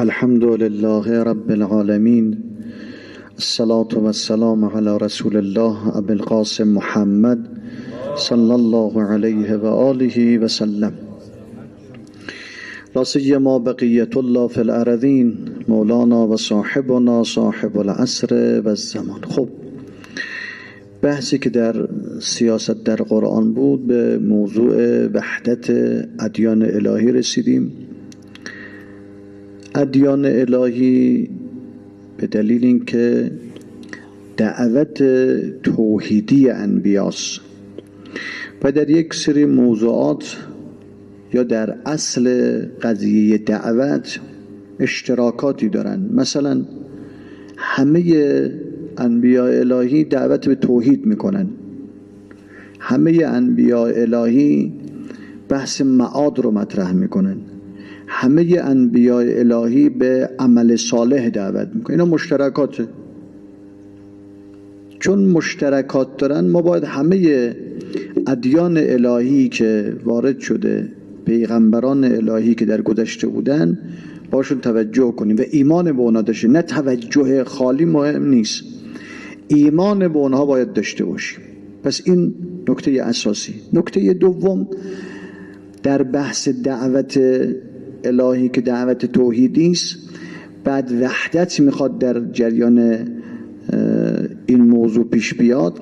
الحمد لله رب العالمين الصلاة والسلام على رسول الله أبي القاسم محمد صلى الله عليه وآله وسلم لا سيما بقية الله في الأرضين مولانا وصاحبنا صاحب العصر والزمان خب بحثی که در سیاست در قرآن بود به موضوع وحدت ادیان الهی رسیدیم. ادیان الهی به دلیل اینکه دعوت توحیدی انبیاست و در یک سری موضوعات یا در اصل قضیه دعوت اشتراکاتی دارن مثلا همه انبیاء الهی دعوت به توحید می‌کنن همه انبیاء الهی بحث معاد رو مطرح می‌کنن همه انبیاء الهی به عمل صالح دعوت می‌کنن اینا مشترکاته. چون مشترکات دارن ما باید همه ادیان الهی که وارد شده پیغمبران الهی که در گذشته بودن باشون توجه کنیم و ایمان به اونا داشته نه توجه خالی مهم نیست. ایمان به اونها باید داشته باشیم. پس این نکته اساسی. نکته دوم در بحث دعوت الهی که دعوت توحیدی است بعد وحدت می‌خواد در جریان این موضوع پیش بیاد.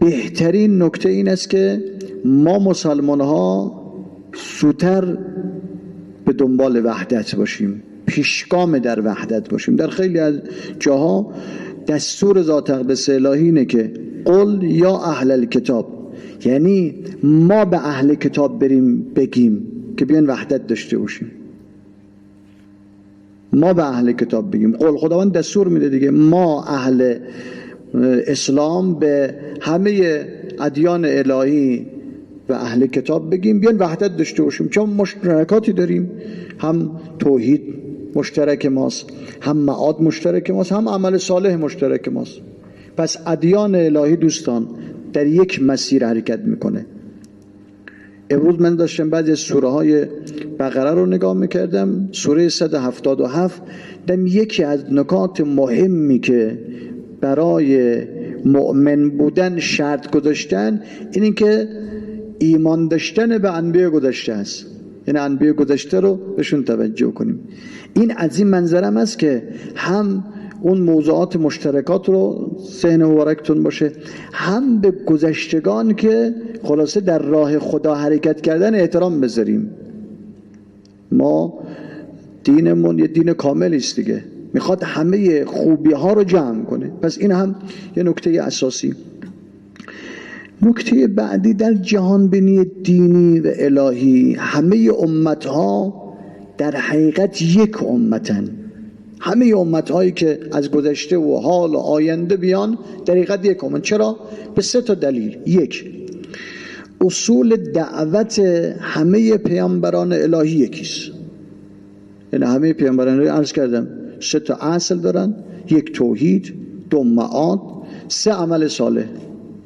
بهترین نکته این است که ما مسلمان ها سوتر به دنبال وحدت باشیم پیشگام در وحدت باشیم. در خیلی از جاها دستور ذات اقدس الهی اینه که قل یا اهل کتاب یعنی ما به اهل کتاب بریم بگیم. که بیان وحدت داشته باشیم. ما به اهل کتاب بگیم. قول خداوند دستور میده دیگه. ما اهل اسلام به همه ادیان الهی و اهل کتاب بگیم. بیان وحدت داشته باشیم. چون مشترکاتی داریم. هم توحید مشترک ماست هم معاد مشترک ماست هم عمل صالح مشترک ماست. پس ادیان الهی دوستان در یک مسیر حرکت می‌کنه. امروز من داشتم بعضی سوره های بقره رو نگاه می‌کردم. سوره 177 دم یکی از نکات مهمی که برای مؤمن بودن شرط گذاشتن این که ایمان داشتن به انبیاء گذشته است. یعنی انبیاء گذشته رو بهشون توجه کنیم. این از این منظرم است که هم اون موضوعات مشترکات رو ذهن مبارکتون باشه. هم به گذشتگان که خلاصه در راه خدا حرکت کردن احترام بذاریم. ما دینمون یه دین کامل است دیگه. می‌خواد همه خوبی ها رو جمع کنه. پس این هم یه نکته اساسی. نکته بعدی در جهان بینی دینی و الهی همه امت ها در حقیقت یک امتن. همه امت هایی که از گذشته و حال و آینده بیان در حقیقت یک امت چرا؟ به سه تا دلیل. یک اصول دعوت همه پیامبران الهی یکیست. یعنی همه پیامبران الهی عرض کردم سه تا اصل دارن. یک توحید. دو معاد. سه عمل صالح.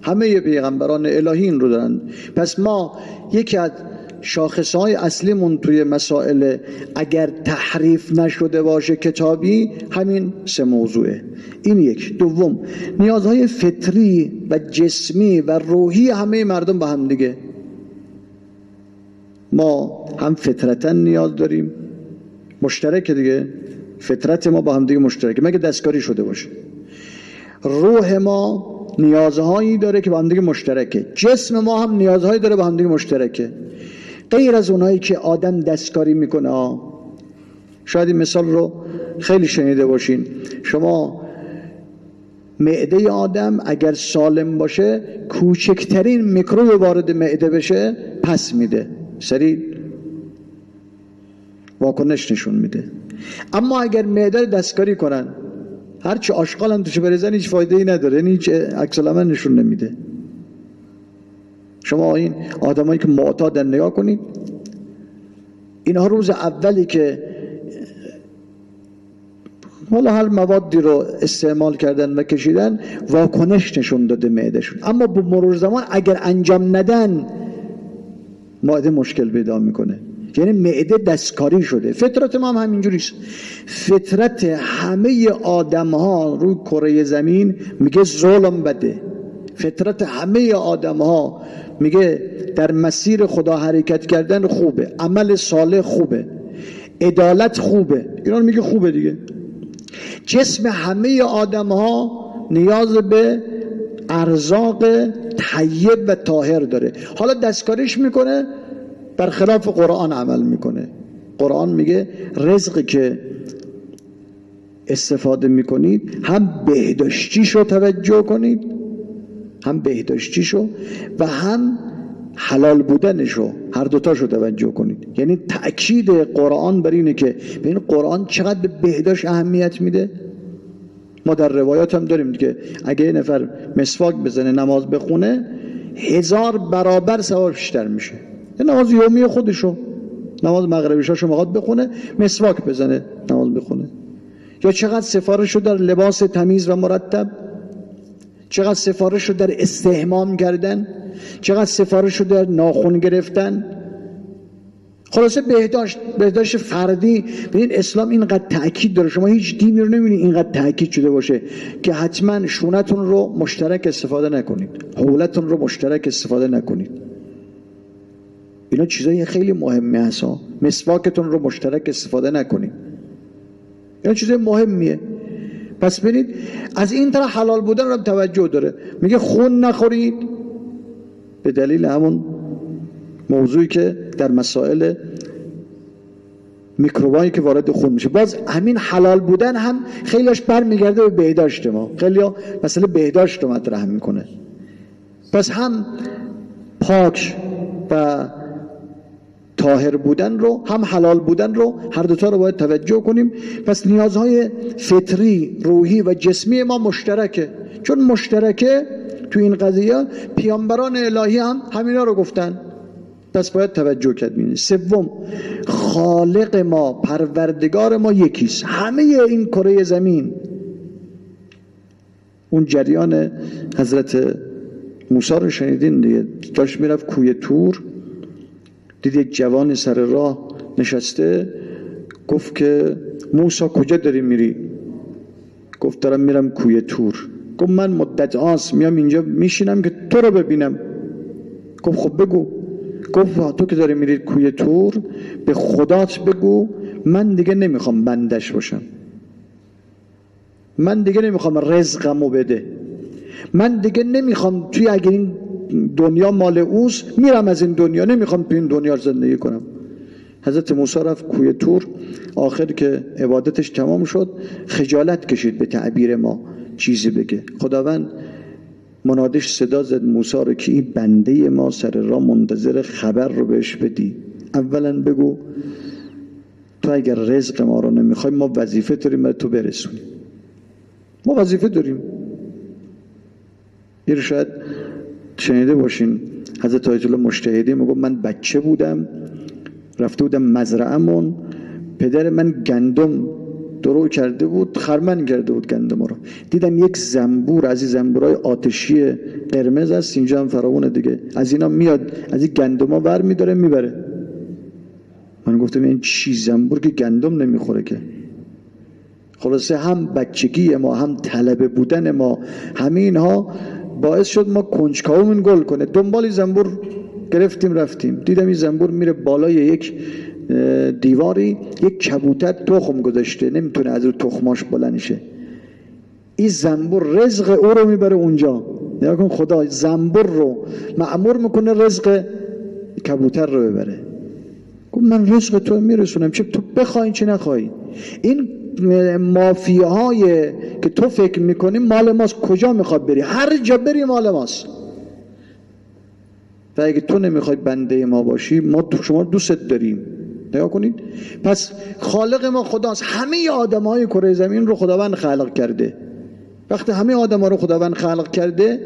همه پیغمبران الهی این رو دارن. پس ما یکی از شاخص های اصلیمون توی مسائل اگر تحریف نشده باشه کتابی همین سه موضوعه. این یک. دوم نیازهای فطری و جسمی و روحی همه مردم با هم دیگه. ما هم فطرتا نیاز داریم. مشترک دیگه. فطرت ما با هم دیگه مشترکه مگه دستکاری شده باشه؟ روح ما نیازهایی داره که با هم دیگه مشترکه. جسم ما هم نیازهایی داره با هم دیگه مشترکه. غیر از اونایی که آدم دستکاری می‌کنه شاید این مثال رو خیلی شنیده باشین. شما معده آدم اگر سالم باشه کوچکترین میکروب وارد معده بشه پس میده. سری واکنش نشون میده. اما اگر معده دستکاری کنن هرچی آشغال هم توش بریزن هیچ فایده ای نداره. یعنی هیچ عکس نشون نمیده. شما این آدمایی که معتادن نگاه کنید. اینها روز اولی که حالا هر موادی رو استعمال کردن و کشیدن واکنش نشون داده معدهشون. اما به مرور زمان اگر انجام ندن معده مشکل پیدا می‌کنه. یعنی معده دستکاری شده. فطرت ما هم همینجوریست فطرت همه آدم ها روی کره زمین میگه ظلم بده. فطرت همه آدم ها میگه در مسیر خدا حرکت کردن خوبه عمل صالح خوبه عدالت خوبه. ایران میگه خوبه دیگه. جسم همه آدم ها نیاز به ارزاق طیب و طاهر داره. حالا دستکاریش می‌کنه برخلاف قرآن عمل می‌کنه. قرآن میگه رزقی که استفاده می‌کنید هم بهداشتیشو توجه کنید هم بهداشتیشو و هم حلال بودنشو هر دوتاشو توجه کنید. یعنی تأکید قرآن بر اینه که ببین قرآن چقدر به بهداشت اهمیت میده؟ ما در روایات هم داریم که اگه یه نفر مسواک بزنه نماز بخونه هزار برابر ثواب بیشتر میشه. نماز یومی خودشو نماز مغربیشاشو می‌خواد بخونه مسواک بزنه نماز بخونه. یا چقدر سفارش در لباس تمیز و مرتب چقدر سفارش رو در استهمام کردن چقدر سفارش رو در ناخون گرفتن. خلاصه بهداشت بهداشت فردی. ببین اسلام اینقدر تاکید داره. شما هیچ دینی رو نمی‌بینید اینقدر تاکید شده باشه که حتما شونتون رو مشترک استفاده نکنید. حولتون رو مشترک استفاده نکنید. اینا چیزای خیلی مهمه هست مسواکتون رو مشترک استفاده نکنید. اینا چیزای مهمیه. پس ببینید از این طرح حلال بودن رو توجه داره. میگه خون نخورید. به دلیل همون موضوعی که در مسائل میکروبایی که وارد خون میشه. باز همین حلال بودن هم خیلیش برمیگرده به بهداشت ما. خیلی مسئله بهداشت رو مطرح می‌کنه. پس هم پاک و تاهر بودن رو هم حلال بودن رو هر دوتا رو باید توجه کنیم. پس نیازهای فطری روحی و جسمی ما مشترکه. چون مشترکه تو این قضیه پیامبران الهی هم همینا رو گفتن. پس باید توجه کرد. سوم خالق ما پروردگار ما یکیست. همه این کره زمین. اون جریان حضرت موسی رو شنیدین دیگه؟ داشت می‌رفت کوی تور. دید یک جوان سر راه نشسته گفت که موسا کجا داری میری؟ گفت دارم میرم کوی تور. گفت من مدت آس میام اینجا میشینم که تو رو ببینم. گفت خب بگو. گفت تو که داری میری کوی تور به خدات بگو من دیگه نمی‌خوام بندش باشم. من دیگه نمی‌خوام رزقمو بده. من دیگه نمی‌خوام توی اگر این دنیا مال اوست میرم از این دنیا نمی‌خوام تو این دنیا زندگی کنم. حضرت موسی رفت کوی تور آخر که عبادتش تمام شد خجالت کشید به تعبیر ما چیزی بگه. خداوند منادش صدا زد موسی رو که این بنده ما سر را منتظر خبر رو بهش بدی. اولا بگو تو اگر رزق ما رو نمی‌خوای ما وظیفه داریم تو برسونیم. ما وظیفه داریم. این شاید شنیده باشین حضرت آیت مشتهدی میگو من بچه بودم رفته بودم مزرعمون پدر من گندم درو کرده بود خرمن کرده بود گندم رو. دیدم یک زنبور از این زنبورای آتشی قرمز است اینجا هم فراونه دیگه. از اینا میاد از این گندم ها ور میداره می‌بره. من گفتم این چی زنبور که گندم نمی‌خوره که؟ خلاصه هم بچگی ما هم طلبه بودن ما همه اینها باعث شد ما کنجکاومون گل کنه. دنبال زنبور گرفتیم رفتیم. دیدم این زنبور میره بالای یک دیواری یک کبوتر تخم گذاشته. نمی‌تونه از رو تخماش بلند شه. این زنبور رزق او رو می‌بره اونجا. نگاه کن خدا زنبور رو معمور می‌کنه رزق کبوتر رو ببره. گفت من رزق تو میرسونم. چه تو بخوای چه نخوای. این مافیاهای که تو فکر می‌کنی مال ماست کجا می‌خواد بری؟ هر جا بری مال ماست. و اگه تو نمی‌خوای بنده ما باشی ما شما دوست داریم. نگاه کنید. پس خالق ما خداست. همه آدم های کره زمین رو خداوند خلق کرده. وقتی همه آدم ها رو خداوند خلق کرده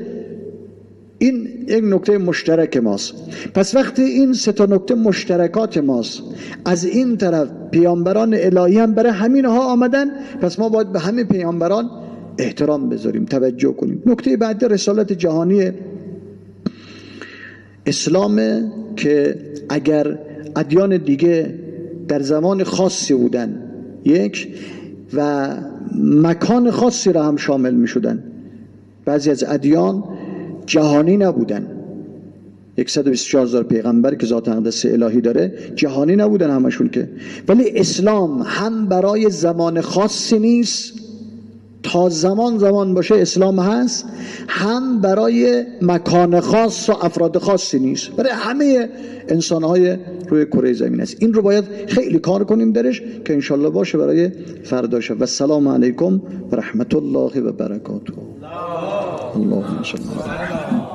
این یک نکته مشترک ماست. پس وقتی این سه تا نکته مشترکات ماست از این طرف پیامبران الهی هم برای همین ها آمدن پس ما باید به همه پیامبران احترام بذاریم توجه کنیم. نکته بعد رسالت جهانی اسلامه که اگر ادیان دیگه در زمان خاصی بودن یک و مکان خاصی را هم شامل می شدن بعضی از ادیان جهانی نبودن. 124 هزار پیغمبر که ذات اقدس الهی داره جهانی نبودن همشون که. ولی اسلام هم برای زمان خاصی نیست تا زمان زمان باشه اسلام هست هم برای مکان خاص و افراد خاصی نیست. برای همه انسانهای روی کره زمین است. این رو باید خیلی کار کنیم درش که انشالله باشه برای فرداشه و سلام علیکم و رحمت الله و برکاته. 很老很深了